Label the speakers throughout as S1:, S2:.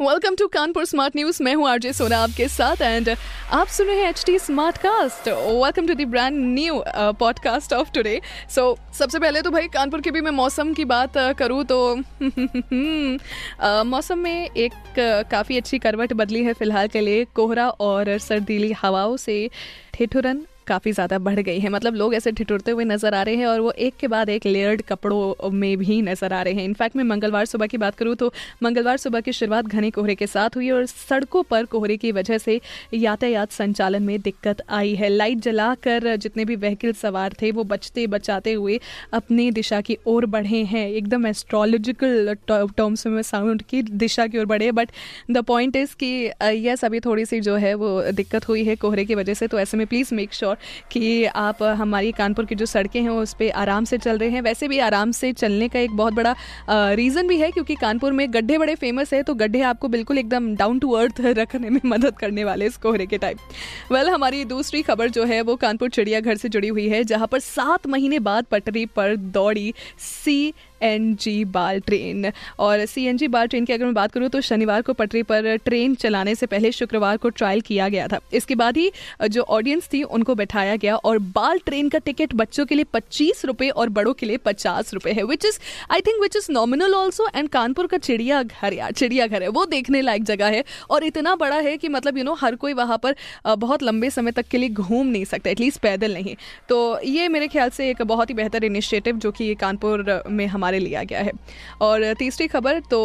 S1: welcome to Kanpur smart news मैं हूँ RJ सोना आपके साथ एंड आप सुन रहे हैं H T smart cast welcome to the brand new podcast of today so सबसे पहले तो भाई कानपुर के भी मैं मौसम की बात uh, करूँ तो uh, मौसम में एक uh, काफ़ी अच्छी करवट बदली है फ़िलहाल के लिए। कोहरा और सर्दीली हवाओं से ठिठुरन काफ़ी ज़्यादा बढ़ गई है। मतलब लोग ऐसे ठिठुरते हुए नज़र आ रहे हैं और वो एक के बाद एक लेयर्ड कपड़ों में भी नज़र आ रहे हैं। इनफैक्ट मैं मंगलवार सुबह की बात करूँ तो मंगलवार सुबह की शुरुआत घने कोहरे के साथ हुई और सड़कों पर कोहरे की वजह से यातायात संचालन में दिक्कत आई है। लाइट जलाकर जितने भी व्हीकल सवार थे, वो बचते बचाते हुए अपनी दिशा की ओर बढ़े हैं। एकदम एस्ट्रोलॉजिकल टर्म्स में साउंड की दिशा की ओर बढ़े बट द पॉइंट इज़ कि यस अभी थोड़ी सी जो है वो दिक्कत हुई है कोहरे की वजह से तो ऐसे में प्लीज़ मेक श्योर कि आप हमारी कानपुर की जो सड़कें हैं, उस पर आराम से चल रहे हैं। वैसे भी आराम से चलने का एक बहुत बड़ा रीज़न भी है, क्योंकि कानपुर में गड्ढे बड़े फ़ेमस है तो गड्ढे आपको बिल्कुल एकदम डाउन टू अर्थ रखने में मदद करने वाले इस कोहरे के टाइप वेल हमारी दूसरी खबर जो है, वो कानपुर चिड़ियाघर से जुड़ी हुई है, जहाँ पर सात महीने बाद पटरी पर दौड़ी सी एन जी बाल ट्रेन और सी एन जी बाल ट्रेन की अगर मैं बात करूँ तो शनिवार को पटरी पर ट्रेन चलाने से पहले शुक्रवार को ट्रायल किया गया था। इसके बाद ही जो ऑडियंस थी, उनको बैठाया गया और बाल ट्रेन का टिकट बच्चों के लिए पच्चीस रुपये और बड़ों के लिए पचास रुपये है which is I think which is nominal also and Kanpur का चिड़िया घर यार चिड़िया घर है, वो देखने लायक जगह है। और इतना बड़ा है कि मतलब यू नो हर कोई वहाँ पर बहुत लंबे समय तक के लिए घूम नहीं सकता एटलीस्ट पैदल नहीं। तो ये मेरे ख्याल से एक बहुत ही बेहतर इनिशिएटिव जो कि कानपुर में हमारे हमारे लिया गया है। और तीसरी खबर तो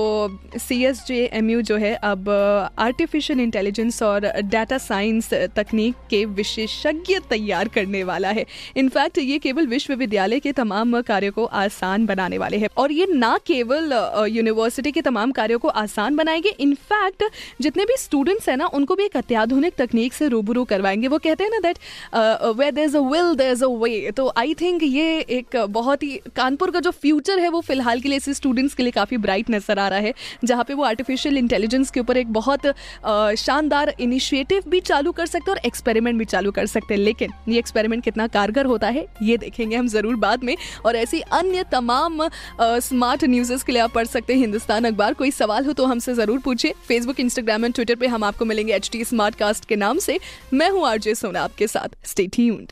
S1: C S J M U जो है, अब आर्टिफिशियल इंटेलिजेंस और डाटा साइंस तकनीक के विशेषज्ञ तैयार करने वाला है। इनफैक्ट ये केवल विश्वविद्यालय के तमाम कार्यों को आसान बनाने वाले हैं। और ये ना केवल यूनिवर्सिटी के तमाम कार्यों को आसान बनाएँगे इनफैक्ट जितने भी स्टूडेंट्स हैं ना, उनको भी एक अत्याधुनिक तकनीक से रूबरू करवाएँगे। वो कहते हैं ना that way there a will there a way तो आई थिंक ये एक बहुत ही, कानपुर का जो फ्यूचर है वो फ़िलहाल के लिए ऐसे स्टूडेंट्स के लिए काफ़ी ब्राइट नज़र आ रहा है, जहाँ पे वो आर्टिफिशियल इंटेलिजेंस के ऊपर एक बहुत शानदार इनिशिएटिव भी चालू कर सकते हैं और एक्सपेरिमेंट भी चालू कर सकते हैं। लेकिन ये एक्सपेरिमेंट कितना कारगर होता है, ये देखेंगे हम ज़रूर बाद में। और ऐसी अन्य तमाम स्मार्ट न्यूज़ के लिए आप पढ़ सकते हैं हिंदुस्तान अखबार। कोई सवाल हो तो हमसे ज़रूर पूछे फेसबुक इंस्टाग्राम एंड ट्विटर पर हम आपको मिलेंगे एच टी के नाम से। मैं हूँ आरजे सोना आपके साथ। Stay tuned